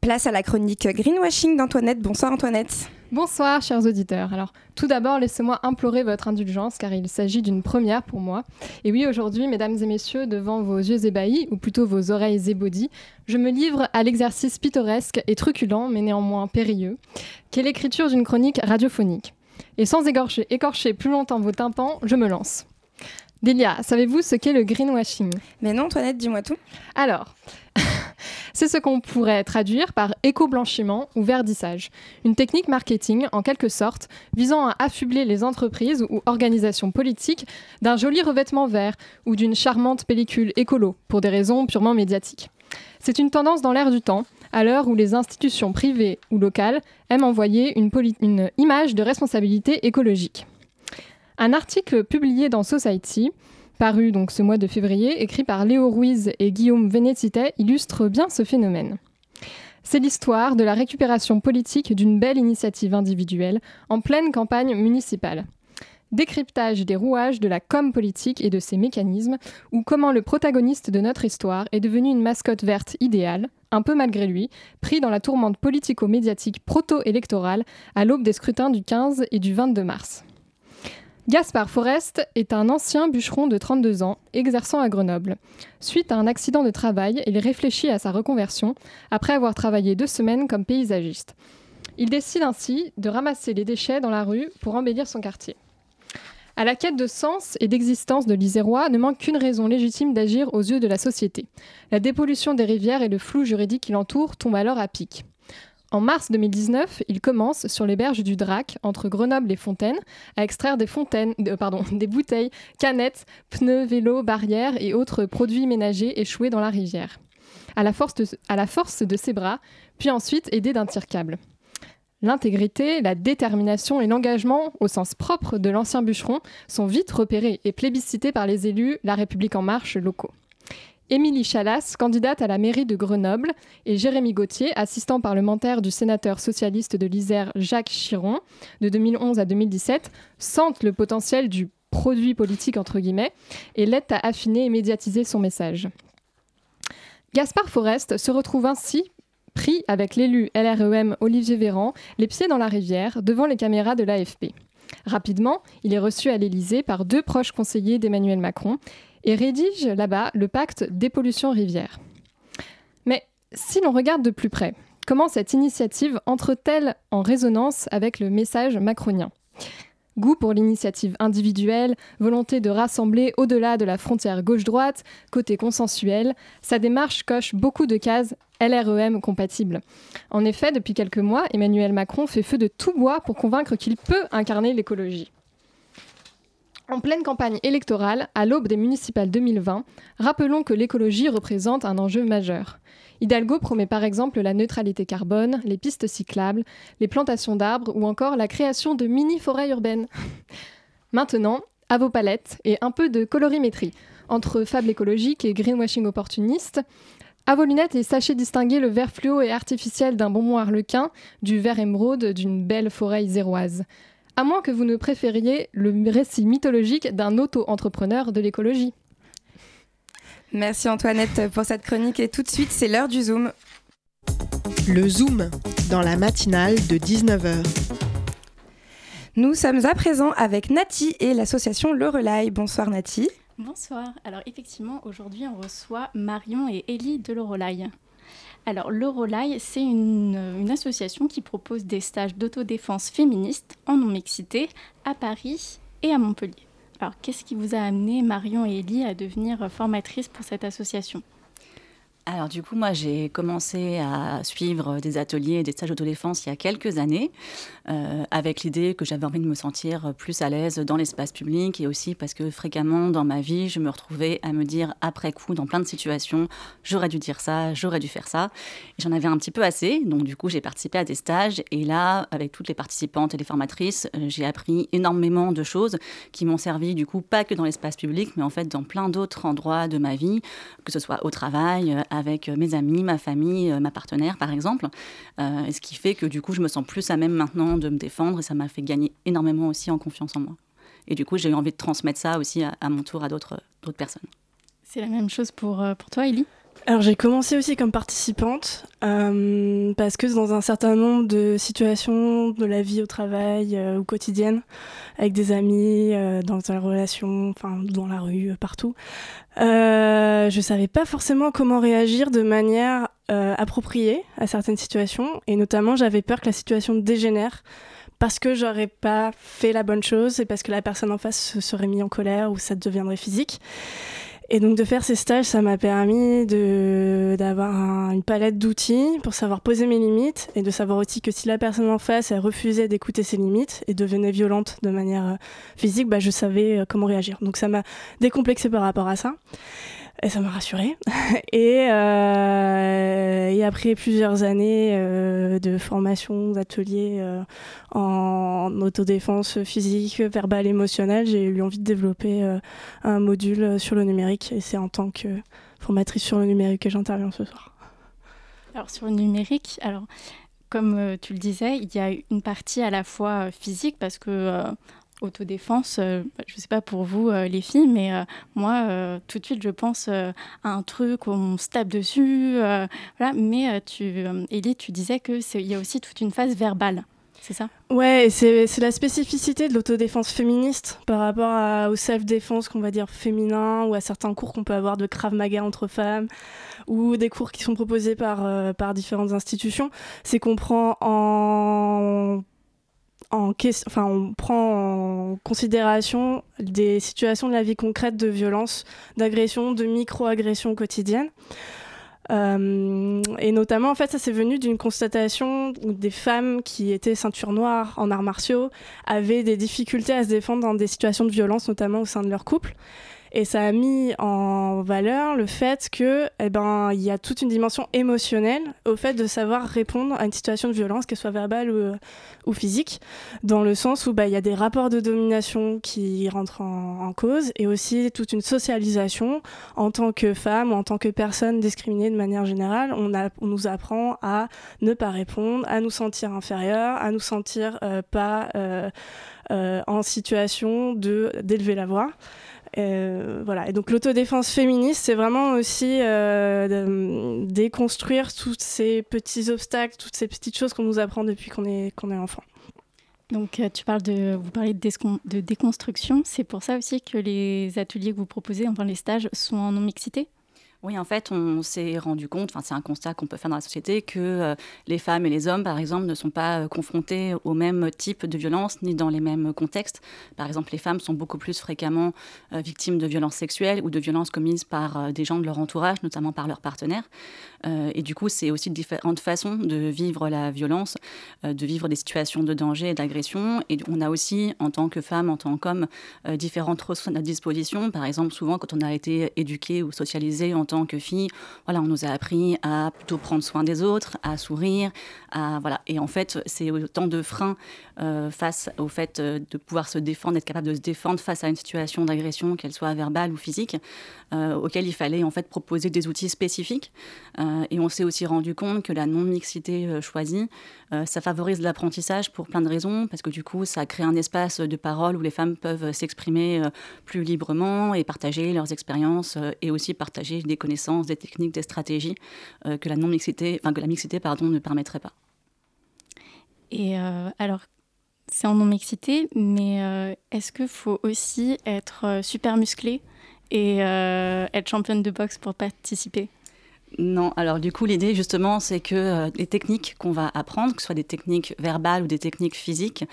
Place à la chronique greenwashing d'Antoinette. Bonsoir Antoinette. Bonsoir chers auditeurs. Alors tout d'abord laissez-moi implorer votre indulgence car il s'agit d'une première pour moi. Et oui aujourd'hui mesdames et messieurs devant vos yeux ébahis ou plutôt vos oreilles ébaudies, je me livre à l'exercice pittoresque et truculent mais néanmoins périlleux qu'est l'écriture d'une chronique radiophonique. Et sans écorcher, écorcher plus longtemps vos tympans, je me lance. Delia, savez-vous ce qu'est le greenwashing? Mais non Antoinette, dis-moi tout. Alors, c'est ce qu'on pourrait traduire par éco-blanchiment ou verdissage, une technique marketing en quelque sorte visant à affubler les entreprises ou organisations politiques d'un joli revêtement vert ou d'une charmante pellicule écolo pour des raisons purement médiatiques. C'est une tendance dans l'air du temps, à l'heure où les institutions privées ou locales aiment envoyer une, une image de responsabilité écologique. Un article publié dans Society, paru donc ce mois de février, écrit par Léo Ruiz et Guillaume Vénétité, illustre bien ce phénomène. C'est l'histoire de la récupération politique d'une belle initiative individuelle en pleine campagne municipale. Décryptage des rouages de la com politique et de ses mécanismes, ou comment le protagoniste de notre histoire est devenu une mascotte verte idéale, un peu malgré lui, pris dans la tourmente politico-médiatique proto-électorale à l'aube des scrutins du 15 et du 22 mars. Gaspard Forest est un ancien bûcheron de 32 ans, exerçant à Grenoble. Suite à un accident de travail, il réfléchit à sa reconversion après avoir travaillé deux semaines comme paysagiste. Il décide ainsi de ramasser les déchets dans la rue pour embellir son quartier. À la quête de sens et d'existence de l'Isérois ne manque qu'une raison légitime d'agir aux yeux de la société. La dépollution des rivières et le flou juridique qui l'entoure tombent alors à pic. En mars 2019, il commence sur les berges du Drac, entre Grenoble et Fontaine, à extraire des, fontaines, pardon, des bouteilles, canettes, pneus, vélos, barrières et autres produits ménagers échoués dans la rivière. À la force de, à la force de ses bras, puis ensuite aidé d'un tire-câble. L'intégrité, la détermination et l'engagement, au sens propre de l'ancien bûcheron, sont vite repérés et plébiscités par les élus La République en marche locaux. Émilie Chalas, candidate à la mairie de Grenoble, et Jérémy Gauthier, assistant parlementaire du sénateur socialiste de l'Isère Jacques Chiron, de 2011 à 2017, sentent le potentiel du produit politique entre guillemets et l'aident à affiner et médiatiser son message. Gaspard Forest se retrouve ainsi pris avec l'élu LREM Olivier Véran, les pieds dans la rivière, devant les caméras de l'AFP. Rapidement, il est reçu à l'Élysée par deux proches conseillers d'Emmanuel Macron et rédige là-bas le pacte dépollution rivière. Mais si l'on regarde de plus près, comment cette initiative entre-t-elle en résonance avec le message macronien? Goût pour l'initiative individuelle, volonté de rassembler au-delà de la frontière gauche-droite, côté consensuel, sa démarche coche beaucoup de cases LREM compatibles. En effet, depuis quelques mois, Emmanuel Macron fait feu de tout bois pour convaincre qu'il peut incarner l'écologie. En pleine campagne électorale, à l'aube des municipales 2020, rappelons que l'écologie représente un enjeu majeur. Hidalgo promet par exemple la neutralité carbone, les pistes cyclables, les plantations d'arbres ou encore la création de mini-forêts urbaines. Maintenant, à vos palettes et un peu de colorimétrie. Entre fable écologique et greenwashing opportuniste, à vos lunettes et sachez distinguer le vert fluo et artificiel d'un bonbon harlequin du vert émeraude d'une belle forêt iséroise à moins que vous ne préfériez le récit mythologique d'un auto-entrepreneur de l'écologie. Merci Antoinette pour cette chronique et tout de suite c'est l'heure du Zoom. Le Zoom, dans la matinale de 19h. Nous sommes à présent avec Nati et l'association Le. Bonsoir Nati. Bonsoir. Alors effectivement, aujourd'hui on reçoit Marion et Élie de Le Alors, l'Eurolai, c'est une, association qui propose des stages d'autodéfense féministe en non-mixité à Paris et à Montpellier. Alors, qu'est-ce qui vous a amené, Marion et Elie, à devenir formatrice pour cette association? Alors du coup, moi, j'ai commencé à suivre des ateliers et des stages d'autodéfense il y a quelques années, euh, avec l'idée que j'avais envie de me sentir plus à l'aise dans l'espace public et aussi parce que fréquemment dans ma vie, je me retrouvais à me dire après coup, dans plein de situations, j'aurais dû dire ça, j'aurais dû faire ça. J'en avais un petit peu assez, donc du coup, j'ai participé à des stages et là, avec toutes les participantes et les formatrices, euh, j'ai appris énormément de choses qui m'ont servi du coup pas que dans l'espace public, mais en fait dans plein d'autres endroits de ma vie, que ce soit au travail, avec mes amis, ma famille, ma partenaire, par exemple. ce qui fait que du coup, je me sens plus à même maintenant de me défendre et ça m'a fait gagner énormément aussi en confiance en moi. Et du coup, j'ai eu envie de transmettre ça aussi à, mon tour à d'autres personnes. C'est la même chose pour, pour toi, Ellie alors j'ai commencé aussi comme participante euh, parce que dans un certain nombre de situations de la vie au travail euh, ou quotidienne, avec des amis, euh, dans une relation, enfin dans la rue, partout, je savais pas forcément comment réagir de manière appropriée à certaines situations et notamment j'avais peur que la situation dégénère parce que j'aurais pas fait la bonne chose et parce que la personne en face se serait mise en colère ou ça deviendrait physique. Et donc de faire ces stages, ça m'a permis d'avoir une palette d'outils pour savoir poser mes limites et de savoir aussi que si la personne en face elle refusait d'écouter ses limites et devenait violente de manière euh, physique, bah, je savais euh, comment réagir. Donc ça m'a décomplexé par rapport à ça. Et ça m'a rassurée. et, euh, et, après plusieurs années euh, de formation, d'ateliers euh, en autodéfense physique, verbale, émotionnelle, j'ai eu envie de développer euh, un module sur le numérique. Et c'est en tant que formatrice sur le numérique que j'interviens ce soir. Alors sur le numérique, alors comme tu le disais, il y a une partie à la fois physique parce que autodéfense, euh, je ne sais pas pour vous euh, les filles, mais euh, moi, tout de suite, je pense à un truc où on se tape dessus. Mais tu, Elie, tu disais qu'il y a aussi toute une phase verbale. C'est ça? Ouais, c'est la spécificité de l'autodéfense féministe par rapport au self-défense qu'on va dire féminin ou à certains cours qu'on peut avoir de Krav Maga entre femmes ou des cours qui sont proposés par, par différentes institutions. C'est qu'on prend en en enfin, on prend en considération des situations de la vie concrète de violence, d'agression, de micro-agression quotidienne. Euh, et notamment, en fait, ça s'est venu d'une constatation où des femmes qui étaient ceinture noire en arts martiaux avaient des difficultés à se défendre dans des situations de violence, notamment au sein de leur couple. Et ça a mis en valeur le fait que, eh ben, il y a toute une dimension émotionnelle au fait de savoir répondre à une situation de violence, qu'elle soit verbale ou, ou, physique, dans le sens où bah, il y a des rapports de domination qui rentrent en, cause et aussi toute une socialisation en tant que femme ou en tant que personne discriminée de manière générale. On, a, on nous apprend à ne pas répondre, à nous sentir inférieurs, à nous sentir euh, pas euh, euh, en situation de d'élever la voix. Euh, voilà. Et donc l'autodéfense féministe, c'est vraiment aussi euh, déconstruire tous ces petits obstacles, toutes ces petites choses qu'on nous apprend depuis qu'on est, est enfant. Donc euh, tu parles de, vous parlez de déconstruction. C'est pour ça aussi que les ateliers que vous proposez, enfin les stages, sont en non-mixité? Oui, en fait, on s'est rendu compte, enfin, c'est un constat qu'on peut faire dans la société, que euh, les femmes et les hommes, par exemple, ne sont pas euh, confrontés au même type de violence ni dans les mêmes contextes. Par exemple, les femmes sont beaucoup plus fréquemment euh, victimes de violences sexuelles ou de violences commises par des gens de leur entourage, notamment par leurs partenaires. et du coup, c'est aussi différentes façons de vivre la violence, de vivre des situations de danger et d'agression. Et on a aussi, en tant que femme, en tant qu'homme, différentes ressources à notre disposition. Par exemple, souvent, quand on a été éduqué ou socialisé en tant que fille, voilà, on nous a appris à plutôt prendre soin des autres, à sourire, à voilà. Et en fait, c'est autant de freins euh, face au fait euh, de pouvoir se défendre, d'être capable de se défendre face à une situation d'agression, qu'elle soit verbale ou physique, euh, auquel il fallait en fait proposer des outils spécifiques. et on s'est aussi rendu compte que la non mixité choisie, ça favorise l'apprentissage pour plein de raisons, parce que du coup, ça crée un espace de parole où les femmes peuvent s'exprimer plus librement et partager leurs expériences et aussi partager des connaissances, des techniques, des stratégies euh, que la non mixité, enfin que la mixité pardon ne permettrait pas. Et euh, alors c'est en non mixité, mais euh, est-ce qu'il faut aussi être super musclé et être championne de boxe pour participer? Non, alors du coup, l'idée justement, c'est que les techniques qu'on va apprendre, que ce soit des techniques verbales ou des techniques physiques,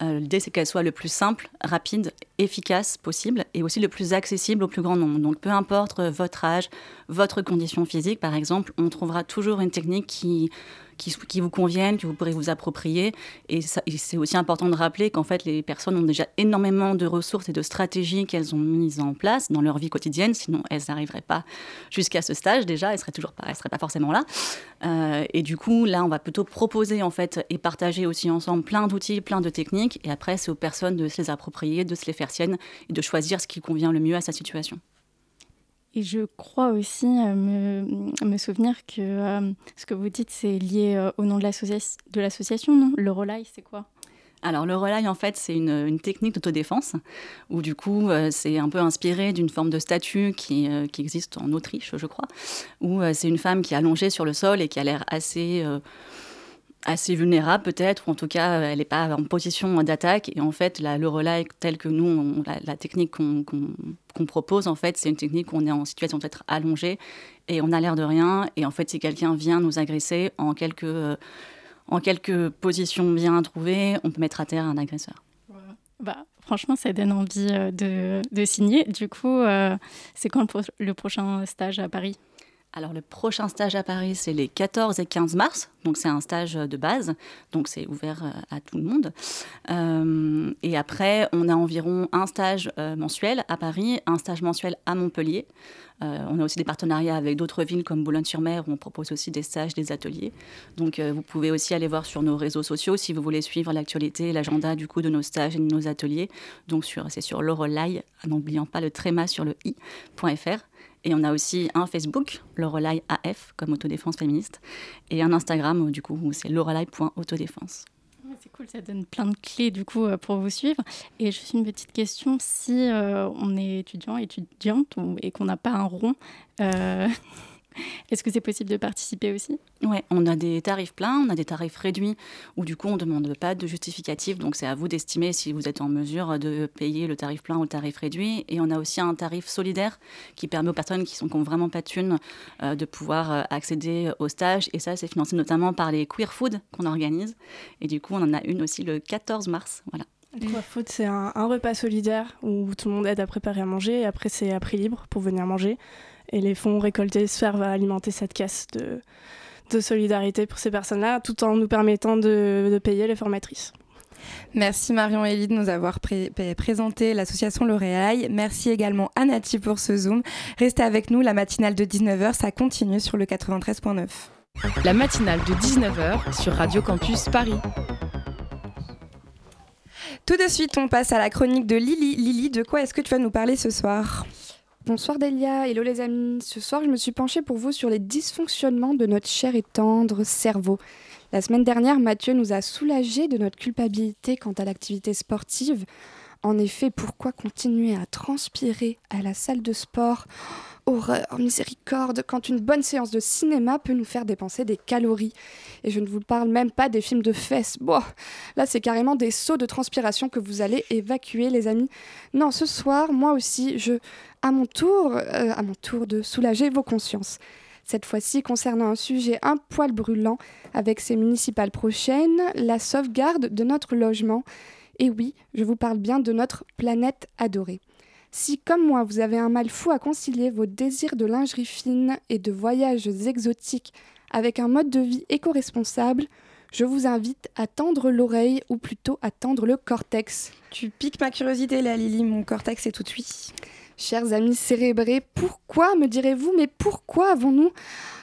l'idée c'est qu'elles soient le plus simples, rapides, efficaces possible et aussi le plus accessible au plus grand nombre. Donc peu importe votre âge, votre condition physique, par exemple, on trouvera toujours une technique qui qui, vous conviennent, que vous pourrez vous approprier. Et, c'est aussi important de rappeler qu'en fait, les personnes ont déjà énormément de ressources et de stratégies qu'elles ont mises en place dans leur vie quotidienne, sinon elles n'arriveraient pas jusqu'à ce stage déjà, elles seraient toujours pas, elles seraient pas forcément là. Euh, et du coup, là, on va plutôt proposer en fait et partager aussi ensemble plein d'outils, plein de techniques. Et après, c'est aux personnes de se les approprier, de se les faire siennes et de choisir ce qui convient le mieux à sa situation. Et je crois aussi me, me, souvenir que ce que vous dites, c'est lié au nom de l'association, non? Le Relay, c'est quoi? Alors le relay, en fait, c'est une, technique d'autodéfense où du coup, euh, c'est un peu inspiré d'une forme de statue qui, euh, qui, existe en Autriche, je crois, où euh, c'est une femme qui est allongée sur le sol et qui a l'air assez assez vulnérable peut-être, ou en tout cas elle n'est pas en position d'attaque. Et en fait, le relay tel que nous, la, technique qu'on propose, en fait, c'est une technique où on est en situation d'être allongé et on a l'air de rien. Et en fait, si quelqu'un vient nous agresser en quelques en quelques positions bien trouvées, on peut mettre à terre un agresseur. Bah, franchement, ça donne envie euh, de, signer. Du coup, euh, c'est quand le prochain stage à Paris? Alors le prochain stage à Paris, c'est les 14 et 15 mars, donc c'est un stage de base, donc c'est ouvert euh, à tout le monde. Euh, et après, on a environ un stage euh, mensuel à Paris, un stage mensuel à Montpellier. on a aussi des partenariats avec d'autres villes comme Boulogne-sur-Mer où on propose aussi des stages, des ateliers. Donc vous pouvez aussi aller voir sur nos réseaux sociaux si vous voulez suivre l'actualité, l'agenda du coup de nos stages et de nos ateliers. Donc c'est sur Lorelai, n'oubliant pas le tréma sur le i.fr. Et on a aussi un Facebook, Lorelai AF, comme autodéfense féministe, et un Instagram, du coup, où c'est lorelai.autodéfense. C'est cool, ça donne plein de clés du coup euh, pour vous suivre. Et juste une petite question, si euh, on est étudiant, étudiante et qu'on n'a pas un rond, euh, Est-ce que c'est possible de participer aussi? Oui, on a des tarifs pleins, on a des tarifs réduits, où du coup on ne demande pas de justificatif, donc c'est à vous d'estimer si vous êtes en mesure de payer le tarif plein ou le tarif réduit. Et on a aussi un tarif solidaire qui permet aux personnes qui n'ont vraiment pas de thunes euh, de pouvoir euh, accéder au stage. Et ça, c'est financé notamment par les Queer Food qu'on organise. Et du coup, on en a une aussi le 14 mars. Voilà. Queer Food, c'est un, un, repas solidaire où tout le monde aide à préparer à manger et après c'est à prix libre pour venir manger. Et les fonds récoltés servent à alimenter cette caisse de, de solidarité pour ces personnes-là, tout en nous permettant de, de payer les formatrices. Merci Marion et Elie de nous avoir présenté l'association L'Oréal. Merci également à Nati pour ce Zoom. Restez avec nous, la matinale de 19h, ça continue sur le 93.9. La matinale de 19h sur Radio Campus Paris. Tout de suite, on passe à la chronique de Lily. Lily, de quoi est-ce que tu vas nous parler ce soir? Bonsoir Delia, hello les amis. Ce soir, je me suis penchée pour vous sur les dysfonctionnements de notre cher et tendre cerveau. La semaine dernière, Mathieu nous a soulagés de notre culpabilité quant à l'activité sportive. En effet, pourquoi continuer à transpirer à la salle de sport? Horreur, miséricorde, quand une bonne séance de cinéma peut nous faire dépenser des calories. Et je ne vous parle même pas des films de fesses. Bon, là c'est carrément des sauts de transpiration que vous allez évacuer les amis. Non, ce soir, moi aussi, je, à mon tour, euh, à mon tour de soulager vos consciences. Cette fois-ci concernant un sujet un poil brûlant avec ces municipales prochaines, la sauvegarde de notre logement. Et oui, je vous parle bien de notre planète adorée. Si, comme moi, vous avez un mal fou à concilier vos désirs de lingerie fine et de voyages exotiques avec un mode de vie éco-responsable, je vous invite à tendre l'oreille ou plutôt à tendre le cortex. Tu piques ma curiosité là, Lily, mon cortex est tout de suite. Chers amis cérébrés, pourquoi, me direz-vous, mais pourquoi avons-nous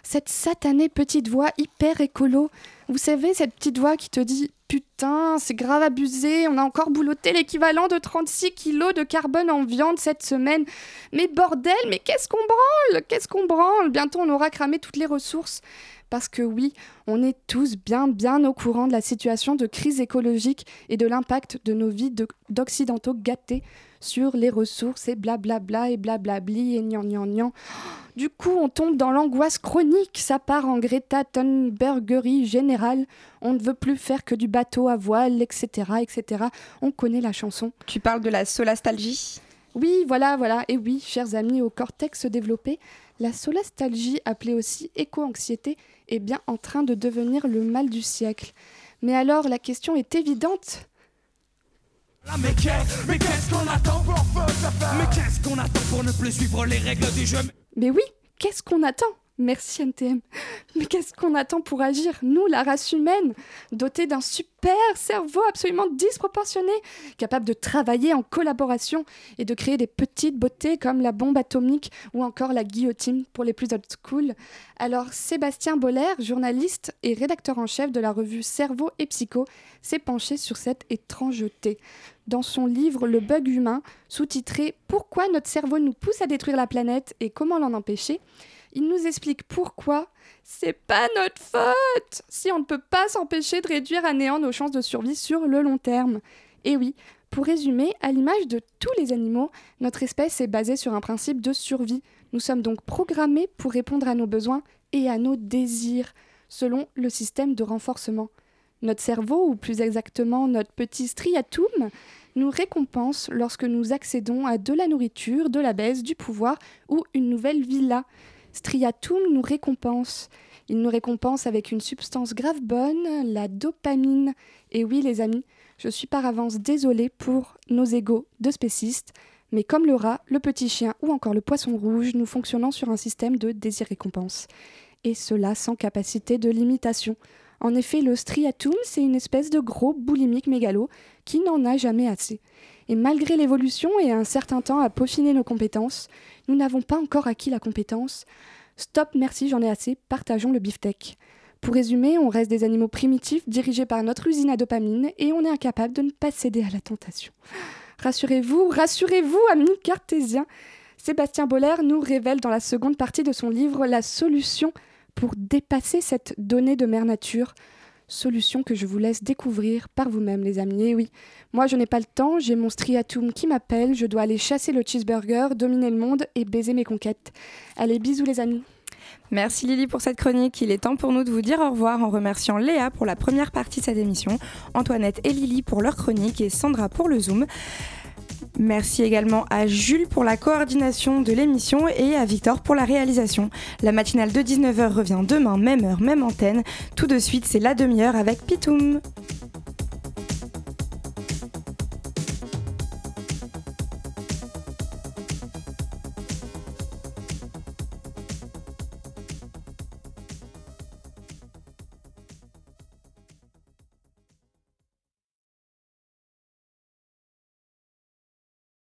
cette satanée petite voix hyper écolo? Vous savez, cette petite voix qui te dit Putain, c'est grave abusé, on a encore boulotté l'équivalent de 36 kilos de carbone en viande cette semaine. Mais bordel, mais qu'est-ce qu'on branle? Qu'est-ce qu'on branle? Bientôt on aura cramé toutes les ressources. Parce que oui, on est tous bien bien au courant de la situation de crise écologique et de l'impact de nos vies d'occidentaux gâtés sur les ressources et blablabla et blablabli et gnan gnan gnan. Du coup, on tombe dans l'angoisse chronique, ça part en Greta Thunbergerie générale. On ne veut plus faire que du bateau à voile, etc., etc. On connaît la chanson. Tu parles de la solastalgie? Oui, voilà, voilà. Et oui, chers amis au cortex développé, la solastalgie, appelée aussi éco-anxiété, est bien en train de devenir le mal du siècle. Mais alors, la question est évidente. Mais qu'est-ce qu'on attend pour Mais qu'est-ce qu'on attend pour ne plus suivre les règles du jeu? Mais oui, qu'est-ce qu'on attend? Merci NTM. Mais qu'est-ce qu'on attend pour agir? Nous, la race humaine, dotée d'un super cerveau absolument disproportionné, capable de travailler en collaboration et de créer des petites beautés comme la bombe atomique ou encore la guillotine pour les plus old school. Alors Sébastien Boller, journaliste et rédacteur en chef de la revue Cerveau et Psycho, s'est penché sur cette étrangeté. Dans son livre Le bug humain, sous-titré Pourquoi notre cerveau nous pousse à détruire la planète et comment l'en empêcher, il nous explique pourquoi c'est pas notre faute si on ne peut pas s'empêcher de réduire à néant nos chances de survie sur le long terme. Et oui, pour résumer, à l'image de tous les animaux, notre espèce est basée sur un principe de survie. Nous sommes donc programmés pour répondre à nos besoins et à nos désirs, selon le système de renforcement. Notre cerveau, ou plus exactement notre petit striatum, nous récompense lorsque nous accédons à de la nourriture, de la baisse, du pouvoir ou une nouvelle villa. Striatum nous récompense. Il nous récompense avec une substance grave bonne, la dopamine. Et oui, les amis, je suis par avance désolée pour nos égaux de spécistes, mais comme le rat, le petit chien ou encore le poisson rouge, nous fonctionnons sur un système de désir-récompense. Et cela sans capacité de limitation. En effet, le striatum, c'est une espèce de gros boulimique mégalo qui n'en a jamais assez. Et malgré l'évolution et un certain temps à peaufiner nos compétences, nous n'avons pas encore acquis la compétence. Stop, merci, j'en ai assez, partageons le beefsteak. Pour résumer, on reste des animaux primitifs dirigés par notre usine à dopamine et on est incapable de ne pas céder à la tentation. Rassurez-vous, rassurez-vous, amis cartésiens. Sébastien Boller nous révèle dans la seconde partie de son livre la solution pour dépasser cette donnée de mère nature. Solution que je vous laisse découvrir par vous-même, les amis. Et oui, moi je n'ai pas le temps, j'ai mon striatum qui m'appelle, je dois aller chasser le cheeseburger, dominer le monde et baiser mes conquêtes. Allez, bisous les amis. Merci Lily pour cette chronique. Il est temps pour nous de vous dire au revoir en remerciant Léa pour la première partie de cette émission, Antoinette et Lily pour leur chronique et Sandra pour le Zoom. Merci également à Jules pour la coordination de l'émission et à Victor pour la réalisation. La matinale de 19h revient demain, même heure, même antenne. Tout de suite, c'est la demi-heure avec Pitoum.